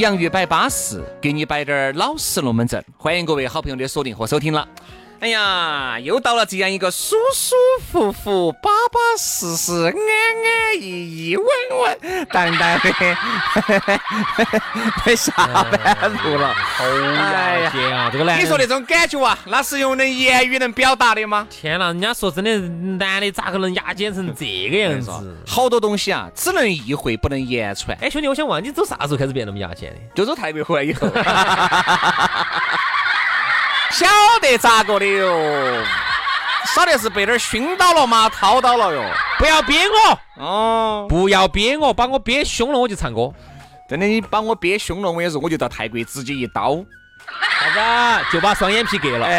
洋芋摆巴适，给你摆点儿老实龙门阵。欢迎各位好朋友的锁定和收听了。哎呀，又到了这样一个舒舒服服、巴适适、安安逸逸、稳稳当当的的下班路了。好牙尖啊！这个男人，你说那种感觉啊，那是用能言语能表达的吗？天哪！人家说真的，男的咋个能牙尖成这个样子？好多东西啊，只能意会，不能言传。哎，兄弟，我想问你，走啥时候开始变那么牙尖的？就走泰国回来以后。晓得咋个的哟？少得是被点熏到了嘛，掏到了哟！不要憋我哦，不要憋我，把我憋凶了我就唱歌。真的，你把我憋凶了，我跟你说，我就到泰国直接一刀，啥子？就把双眼皮割了。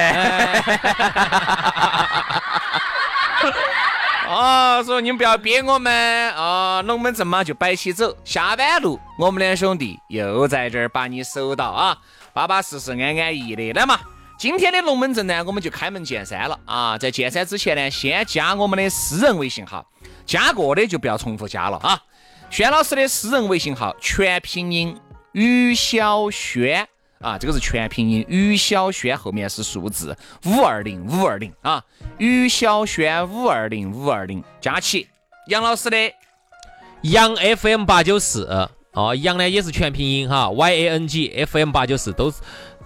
哦，说你们不要憋我们哦，龙门阵嘛就摆起走。下班路，我们两兄弟又在这儿把你守到啊，巴巴适适、安安逸逸的，来嘛。今天的龙门阵呢，我们就开门见山了啊！在见山之前呢，先加我们的私人微信号，加过的就不要重复加了啊。轩老师的私人微信号全拼音于小轩啊，这个是全拼音于小轩，后面是数字五二零五二零啊，于小轩五二零五二零加起。杨老师的杨 FM 八九四哦，杨呢也是全拼音哈，Y A N G F M 八九四都是。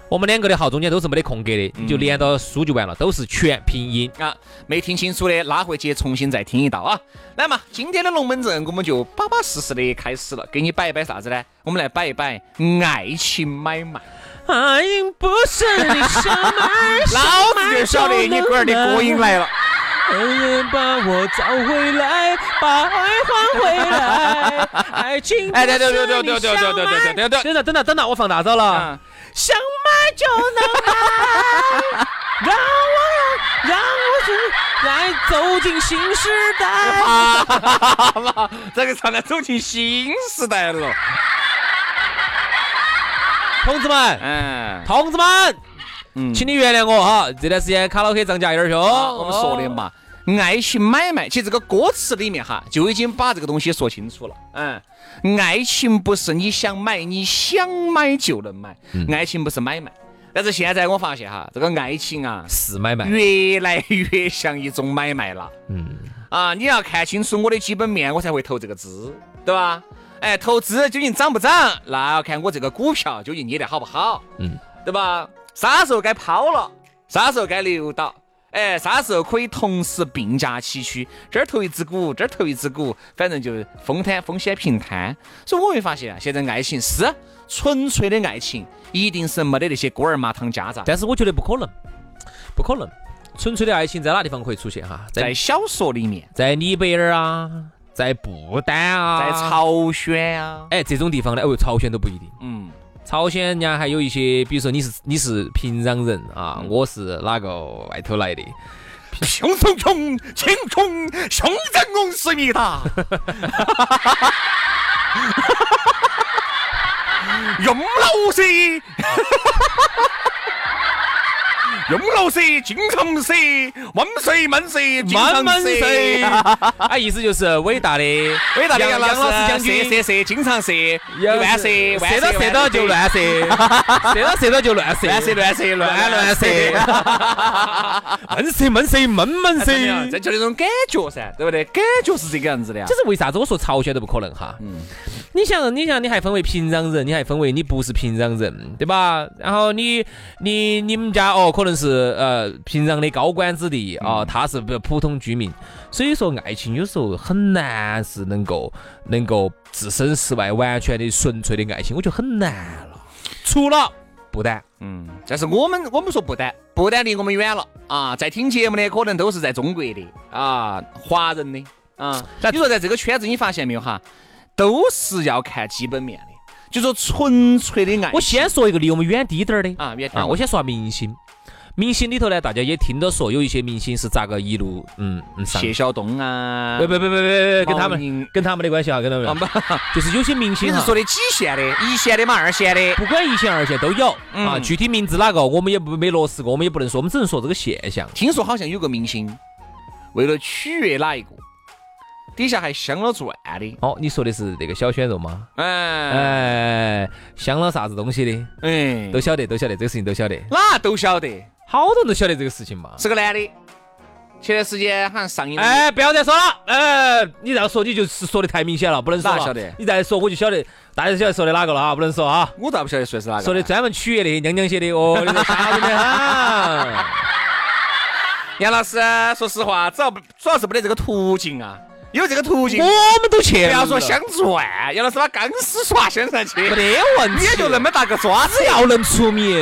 我们两个的号中间都是没得空格的，你就连到输就完了，都是全拼音啊！没听清楚的拉回去重新再听一道啊！来嘛，今天的龙门阵我们就巴巴适适的开始了，给你摆一摆啥子呢？我们来摆一摆爱情买卖。爱不是你想买，老子就晓得你龟儿的歌音来了。恩人把我找回来，把爱还回来。爱情哎，对对对对对对对对对对对，等等等等等等，我放大招了。想买就能买，让我让让我去再走进新时代。妈，这个唱的走进新时代了。同志们，嗯，同志们，嗯，请你原谅我哈，这段时间卡拉 OK 涨价有点凶。我们说的嘛，爱情买卖，其实这个歌词里面哈就已经把这个东西说清楚了。嗯。爱情不是你想买，你想买就能买。爱情不是买卖，但是现在我发现哈，这个爱情啊是买卖，越来越像一种买卖了。嗯，啊，你要看清楚我的基本面，我才会投这个资，对吧？哎，投资究竟涨不涨，那要看我这个股票究竟捏得好不好。嗯，对吧？啥时候该抛了，啥时候该留到。哎，啥时候可以同时并驾齐驱？这儿投一只股，这儿投一只股，反正就风摊风险平摊。所以我会发现啊，现在爱情是纯粹的爱情，一定是没得那些锅儿麻汤夹杂。但是我觉得不可能，不可能，纯粹的爱情在哪地方可以出现哈？在小说里面，在尼泊尔啊，在不丹啊，在朝鲜啊，哎，这种地方呢，哦，朝鲜都不一定。嗯。朝鲜人家还有一些，比如说你是你是平壤人啊，我是哪个外头来的？熊熊熊，青冲，熊正公思密达，用老师，用老色，经常色，万岁万岁，经常慢慢色射，啊，意思就是伟大的伟大的杨老师将军。射射射，经常射，万射万射到射到就乱射，射到射到就乱射，乱射乱射乱乱射，闷射闷射闷闷射。这就那种感觉噻，对不对？感觉是这个样子的呀。这。是为啥子我说朝鲜都不可能哈？嗯，你想，你想，你还分为平壤人，你还分为你不是平壤人，对吧？然后你你你们家哦，可能是呃平壤的高官子弟啊、他是不普通居民，所以说爱情有时候很难是能够能够置身事外，完全的纯粹的爱情，我觉得很难了。除了不丹，嗯，但是我们我们说不丹，不丹离我们远了啊，在听节目的可能都是在中国的啊，华人的啊。你说在这个圈子，你发现没有哈，都是要看基本面的，就说纯粹的爱。我先说一个离我们远低点儿的。啊，远啊，我先说下明星。明星里头呢，大家也听到说有一些明星是咋个一路嗯嗯上谢晓东啊，不不不不不，跟他们跟他们的关系啊，跟他们。就是有些明星哈你是说的几线的，一线的嘛，二线的，不管一线二线都有。嗯。啊，具体名字哪个我们也不没落实过，我们也不能说，我们只能说这个现象。听说好像有个明星为了取悦哪一个，底下还镶了钻的，哦，你说的是那个小鲜肉吗？哎哎，镶了啥子东西的？哎，都晓得，都晓得，这个事情都晓得，哪都晓得，好多人都晓得这个事情嘛。是个男的，前段时间好像上映了。哎，不要再说了，呃，你这样说你就是说的太明显了，不能说了。晓得你再说我就晓得，大家就晓得说的哪个了啊，不能说啊。我咋不晓得说的是哪个。说的专门取悦那些娘娘些的哦。杨老师，说实话，主要不主要是没得这个途径啊，有这个途径，我们都去了，不要说镶钻，杨老师把钢丝刷镶上去，没得问题，也就那么大个爪子。只要能出名，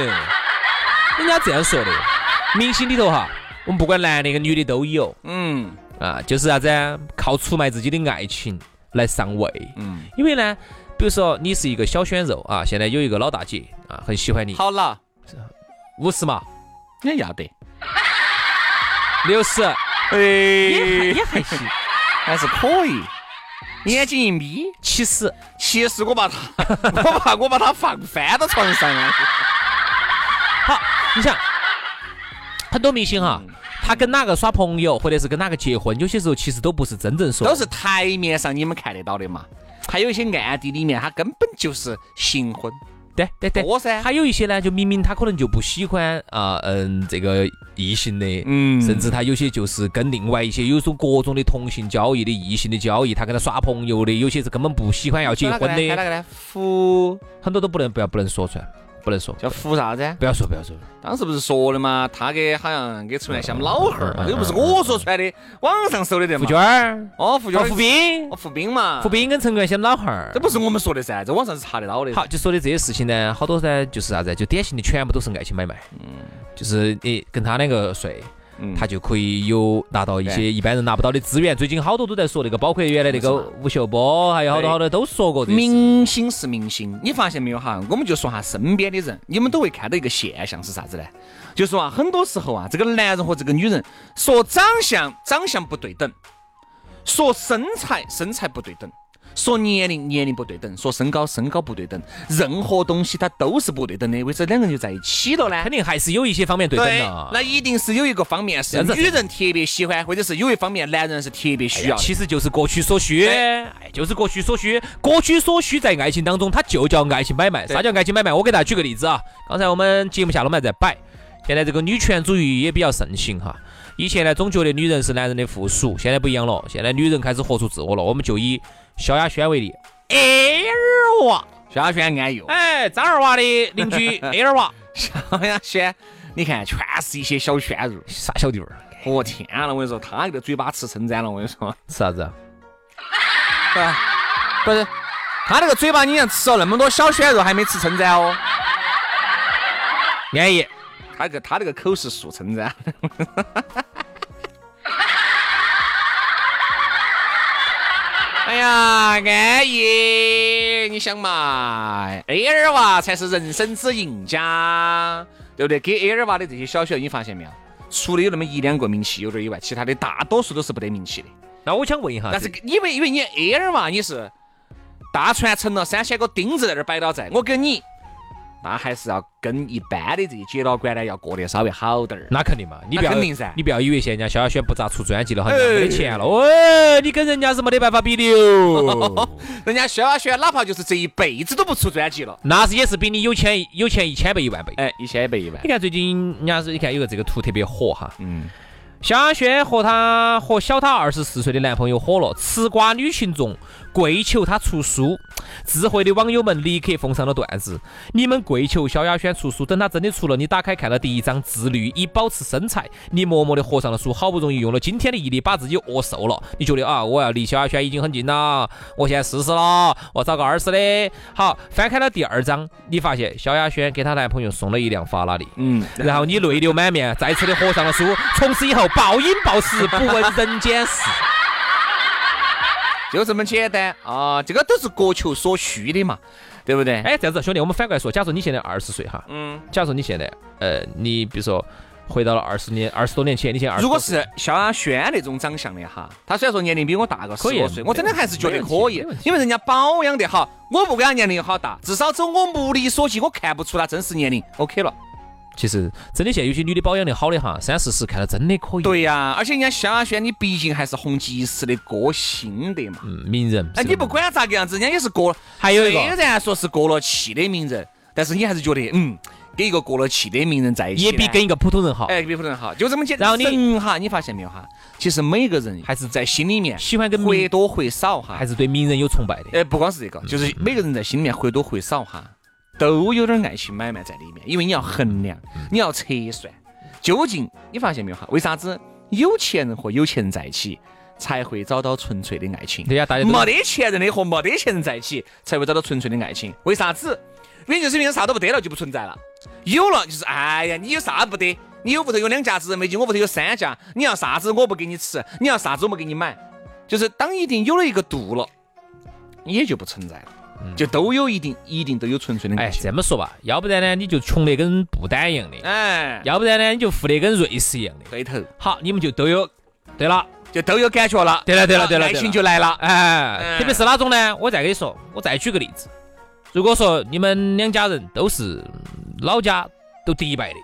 人家这样说的。明星里头哈，我们不管男的跟女的都有。嗯。啊，就是啥子啊？靠出卖自己的爱情来上位。嗯，因为呢，比如说你是一个小鲜肉啊，现在有一个老大姐啊，很喜欢你，好了，五十嘛，你要得，六十。哎。也还哎，也还行，还是可以。眼睛一眯，其实其实我把他，我怕我把他放翻到床上啊。好，你想，很多明星哈，嗯他跟哪个耍朋友，或者是跟哪个结婚，有些时候其实都不是真正说，都是台面上你们看得到的嘛。还有一些暗地里面，他根本就是行婚。对对对，多噻。还有一些呢，就明明他可能就不喜欢啊，嗯，这个异性的，嗯。甚至他有些就是跟另外一些有种各种的同性交易的异性的交易，他跟他耍朋友的，有些是根本不喜欢要结婚的，看哪个呢？福很多都不能不要不能说出来，不能说，叫胡啥子？不要说不要说，当时不是说的吗？他给好像给出来像老汉儿，又不是我说出来的，网上搜的的嘛。付娟儿，哦，付娟儿，付斌哦，，付斌嘛，付斌跟陈冠希老汉儿这。不是我们说的噻，在网上是查得到的。好，，就说的这些事情呢，好多噻就是啥子，就典型的全部都是爱情买卖。嗯，就是你跟他两个睡，嗯他就可以有拿到一些一般人拿不到的资源。最近好多都在说那个，包括原来那个吴秀波，还有好多好多都说过。明星是明星，你发现没有哈？我们就说下身边的人，你们都会看到一个现象是啥子呢？就说啊，很多时候啊，这个男人和这个女人说长相长相不对等，说身材身材不对等，说年龄年龄不对等，说身高身高不对等，任何东西它都是不对等的。为啥两个人就在一起了呢肯？定还是有一些方面对等的。那一定是有一个方面是女人特别喜欢，或者是有一方面男人是特别需要的。其实就是各取所需，哎，就是各取所需。各取所需在爱情当中，它就叫爱情买卖。啥叫爱情买卖？我给大家举个例子啊。刚才我们节目下了我们还在摆，现在这个女权主义也比较盛行哈。以前呢，总觉得女人是男人的附属，现在不一样了。现在女人开始活出自我了。我们就以萧亚轩为例儿娃，萧亚轩安逸哦，哎，张二娃的邻居 儿娃，萧亚轩，你看全是一些小鲜肉。啥小弟儿？我天了，我跟你说，他那个嘴巴吃称赞了，我跟你说，吃啥子 啊？不是，他那个嘴巴，你像吃了那么多小鲜肉，还没吃称赞哦。安逸。他那个他那个口是速称赞。哎呀，安逸，你想嘛，A 二娃才是人生之赢家，对不对？给 A 二娃的这些小学，你发现没有？除了有那么一两个名气有点以外，其他的大多数都是不得名气的。那我想问一下，但是因为因为你 A 二娃，你是大船沉了，三千个钉子在那儿摆到在，我跟你那还是要跟一般的这些姐老倌呢要过得稍微好点儿。那肯定嘛，你不要肯定噻你不要以为现在萧亚轩不咋出专辑了，哈，哎没得钱了，喂，你跟人家是没得办法比的哟。人家萧亚轩哪怕就是这一辈子都不出专辑了，那是也是比你有钱有钱一千倍一万倍。哎，一千一百一万你。看最近人家是，你看有个这个图特别火哈，嗯，萧亚轩和她和小她二十四岁的男朋友火了，吃瓜女群众跪求他出书，智慧的网友们立刻奉上了段子：你们跪求萧亚轩出书，等他真的出了，你打开看了第一章自律以保持身材，你默默的合上了书，好不容易用了今天的毅力把自己饿瘦了，你觉得啊，我要离萧亚轩已经很近了，我现在四十了，我找个二十的。好，翻开了第二章，你发现萧亚轩给她男朋友送了一辆法拉利。嗯，然后你泪流满面，再次的合上了书，从此以后暴饮暴食，不问人间事。就这么简单啊！这个都是各求所需的嘛，对不对？哎，这样子，兄弟，我们反过来说，假如说你现在二十岁哈，嗯，假如说你现在，呃，你比如说回到了二十年、二十多年前，你现在二十，如果是萧亚轩那种长相的哈，他虽然说年龄比我大个十多岁，我真的还是觉得可以因为人家保养得好。我不管他年龄有好大，至少从我目力所及，我看不出他真实年龄，OK 了。其实真的现在有些女的保养的好的哈，三四十看到真的可以。，对呀、而且人家萧亚轩，你毕竟还是红极一时的歌星的嘛。嗯，名人。哎，你不管咋个样子，人家也是过了，还有一个虽然说是过了气的名人，但是你还是觉得，嗯，跟一个过了气的名人在一起，也比跟一个普通人好。哎，比普通人好，就这么简单。然后你人哈，你发现没有哈？其实每个人还是在心里面喜欢跟，或多或少哈，还是对名人有崇拜的。哎，不光是这个，就是每个人在心里面或多或少哈，都有点爱情买卖在里面，因为你要衡量，你要测算，究竟你发现没有哈？为啥子有钱人和有钱人在一起才会找到纯粹的爱情？对呀，大家没得钱人的和没得钱人在一起才会找到纯粹的爱情。为啥子？原因就是因为啥都不得了就不存在了，有了就是哎呀，你有啥不得？你有屋头有两架子人飞机，我屋头有三架，你要啥子我不给你吃，你要啥子我不给你买。就是当一定有了一个度了，也就不存在了，就都有一定一定都有纯粹的爱哎，情。这么说吧，要不然呢，你就穷得跟布丹一样的；哎，要不然呢，你就富得跟瑞士一样的。对头，好，你们就都有。对了，就都有感觉了。对了，对了，啊对了，爱情就来了。哎，嗯特别是哪种呢？我再跟你说，我再举个例子。如果说你们两家人都是老家都迪拜的，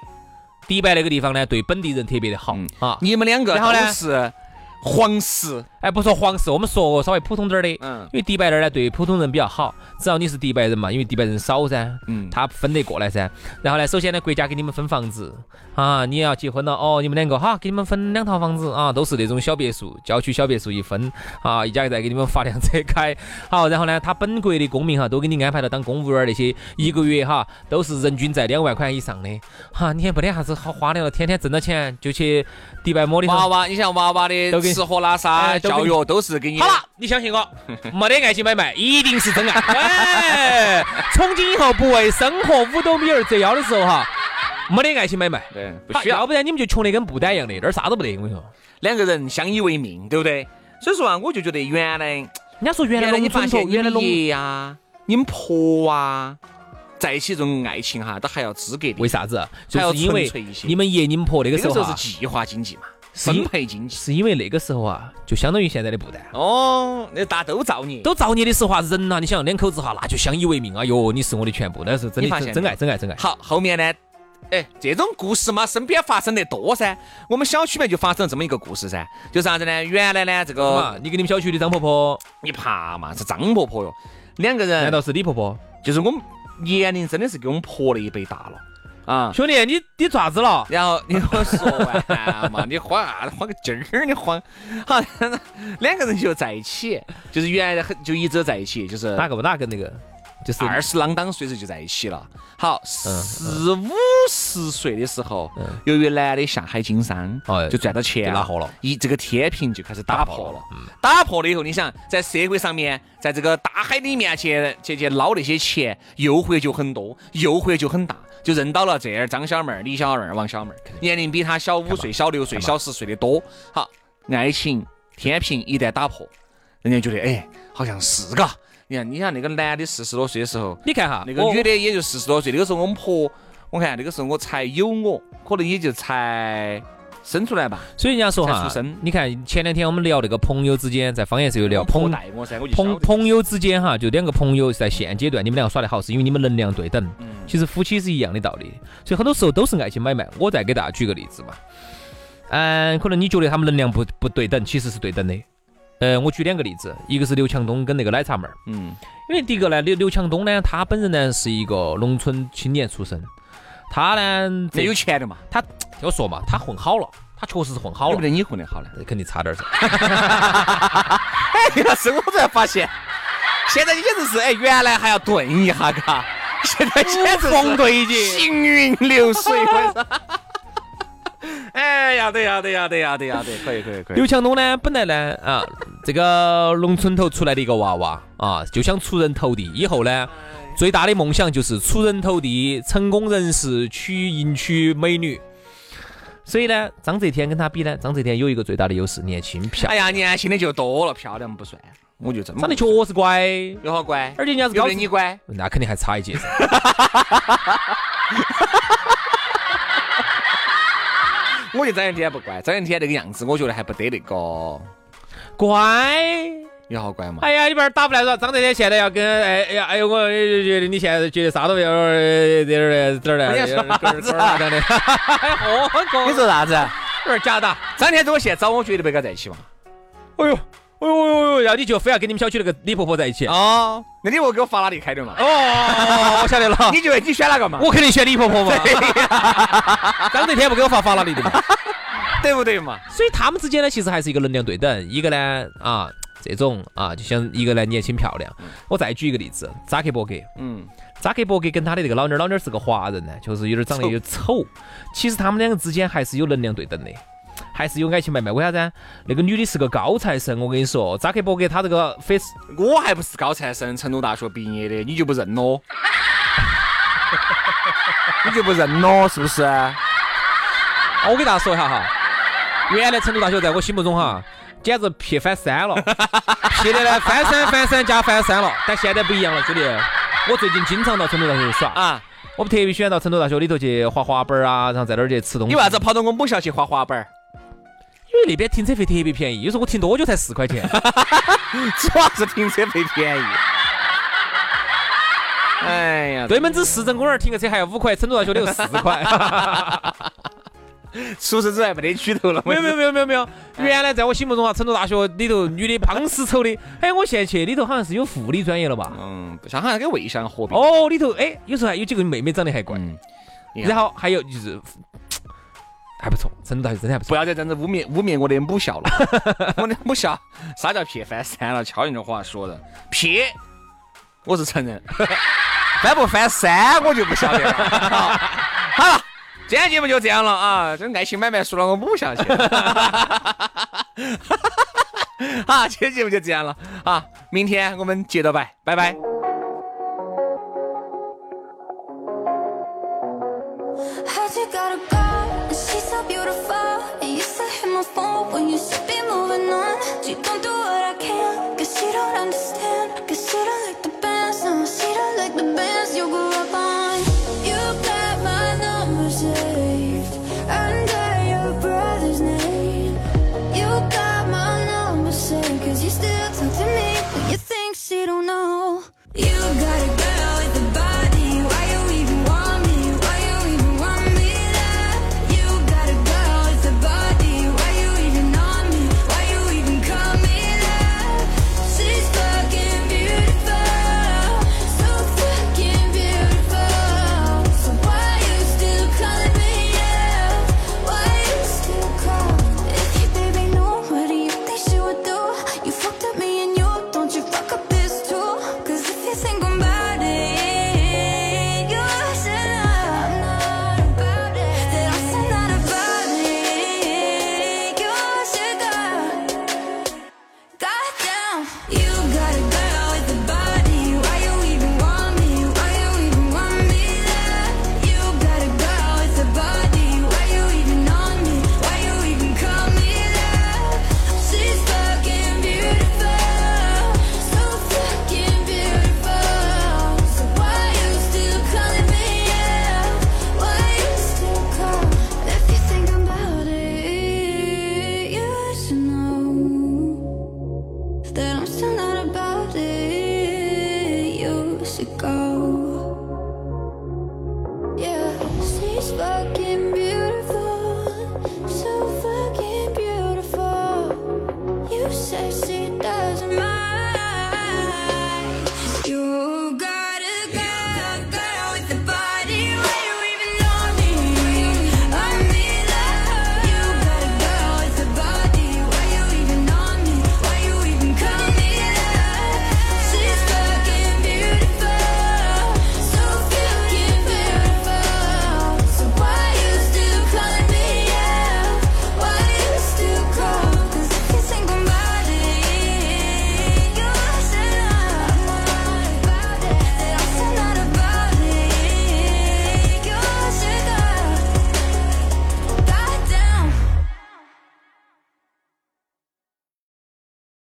迪拜那个地方呢，对本地人特别的好嗯啊。你们两个然后呢都是皇室，哎，不说皇室，我们说稍微普通点儿的，嗯因为迪拜那儿呢对普通人比较好，只要你是迪拜人嘛，因为迪拜人少噻，嗯，他分得过来噻。然后呢，首先呢，国家给你们分房子啊，你要结婚了哦，你们两个哈，给你们分两套房子啊，都是那种小别墅，郊区小别墅一分啊，一家再给你们发辆车开。好，然后呢，他本国的公民哈，都给你安排了当公务员儿那些，一个月哈都是人均在两万块以上的。哈，你也没得啥子好花的了，天天挣到钱就去迪拜摸里头。娃娃，你像娃娃的吃喝拉撒、教育都是给你。好了，你相信我，没得爱情买卖，一定是真爱。哎，从今以后不为生活五斗米而折腰的时候哈，没得爱情买卖。对，不需要要不然你们就穷得跟布袋一样的，那儿啥都不得。我跟你说，两个人相依为命，对不对？所以说啊，我就觉得原来人家说原来你发现原来农爷呀、你们婆啊，在一起这种爱情哈，都还要资格的。为啥子？就是因为你们爷你们婆那那个时候是计划经济嘛，分配经济。是因为那个时候啊，就相当于现在的不丹。哦，那大家都造孽。都造孽的时候啊，人呐、你想两口子哈，那就相依为命啊，哟，你是我的全部，那是真的真真爱真爱真爱。好，后面呢？哎，这种故事嘛，身边发生的多噻。我们小区里面就发生了这么一个故事噻，就是啥子呢？原来呢，这个嘛，你跟你们小区的张婆婆，你怕嘛，是张婆婆哟，两个人难道是李婆婆？就是我们年龄真的是给我们婆那一辈大了啊。兄弟，你你爪子了？然后你给我说完嘛，你慌啥子？慌个劲儿，你慌。好，两个人就在一起，就是原来很就一直在一起，就是哪个不哪个那个？就是二十啷当岁数就在一起了。好，四五十岁的时候，由于男的下海经商哦，就赚到钱了，一这个天平就开始打破了。嗯打破了以后，你想在社会上面，在这个大海里面去去去捞那些钱，诱惑就很多，诱惑就很大，就认到了这儿张小妹儿、李小妹儿、王小妹儿，年龄比他小五岁、小六岁、小十岁的多。好，爱情天平一旦打破，人家觉得哎，好像是嘎。你看，你看那个男的四十多岁的时候，你看哈，那个女的也就四十多岁，那个时候我们婆，我看那个时候我才有我，可能也就才生出来吧。所以人家说哈出生，你看前两天我们聊那个朋友之间，在方言是有聊朋朋朋友之间哈，就两个朋友在现阶段你们两个耍得好，是因为你们能量对等。嗯其实夫妻是一样的道理，所以很多时候都是爱情买卖。我再给大家举个例子嘛，嗯，可能你觉得他们能量不不对等，其实是对等的。呃，我举两个例子，一个是刘强东跟那个奶茶妹儿，嗯，因为第一个呢，刘刘强东呢，他本人呢是一个农村青年出身，他呢这有钱的嘛，他听我说嘛，他混好了，他确实是混好了好不，得你混得好呢。肯定差点儿噻。哎，是我才发现，现在你简直是哎，原来还要炖一下，嘎，现在简直是行云流水。我跟你说 哎，要得要得要得要得要得，可以可以可以。刘强东呢，本来呢啊，这个农村头出来的一个娃娃啊，就想出人头地，以后呢。最大的梦想就是出人头地，成功人士，娶迎娶美女。所以呢，张泽天跟他比呢，张泽天有一个最大的优势，年轻漂亮，哎呀，年轻的就多了，漂亮不算，我就这么长得确实乖，有好乖，而且人家是高你乖。那肯定还差一截 噻。我觉得张元天不乖，张元天那个样子，我觉得还不得那个乖，有好乖嘛。哎呀，你不是打不来了。张德天现在要跟哎哎呀，哎呦，我觉得你现在觉得啥都有点儿点儿点儿的，人家说啥子 你说啥子？有点假的。张天如果现在找我，绝对不跟他在一起嘛。哎呦，哎呦哎呦，然后你就非要跟你们小区那个李婆婆在一起。哦，哦，那你我给我法拉利开的嘛？哦我晓得了。你觉得你选哪个嘛？我肯定选李婆婆嘛。张德天不给我发法拉利的嘛。对不对嘛？所以他们之间呢，其实还是一个能量对等。一个呢，啊，这种啊，就像一个呢年轻漂亮。我再举一个例子，扎克伯格。嗯，扎克伯格跟他的这个老妞儿，老妞儿是个华人呢，就是有点长得有点丑。其实他们两个之间还是有能量对等的，还是有爱情买卖。为啥子？那个女的是个高材生，我跟你说，扎克伯格他这个 face，，我还不是高材生，成都大学毕业的，你就不认咯？你就不认咯？是不是？哦我给大家说一下哈，原来成都大学在我心目中哈，简直撇翻山了，撇的呢翻山翻山加翻山了。但现在不一样了，兄弟，我最近经常到成都大学去耍，啊，我们特别喜欢到成都大学里头去滑滑板儿啊，然后在那儿去吃东西。你为啥子跑到我母校去滑滑板儿？因为那边停车费特别便宜，有时候我停多久才四块钱。主要是停车费便宜。哎呀，对门子市政公园停个车还要五块，成都大学里头四块。除此之外没得举头了。没有没有没有没有没有，原来在我心目中啊，成都大学里头女的胖死丑的，哎，我现在去里头好像是有护理专业了吧？嗯，不像好像跟魏翔合并。哦，里头哎，有时候还有几个妹妹长得还怪，嗯，然后还有就是还不错，真的还是真的还不错。不要再这样子污蔑污蔑我的母校了。我的母校啥叫撇翻山了？敲人的话说的，撇，我是承认，翻 不翻山我就不晓得了。好了，今天节目就这样了啊！这爱情买卖输了我母校去。好，今天节目就这样了啊！明天我们接着摆，拜拜。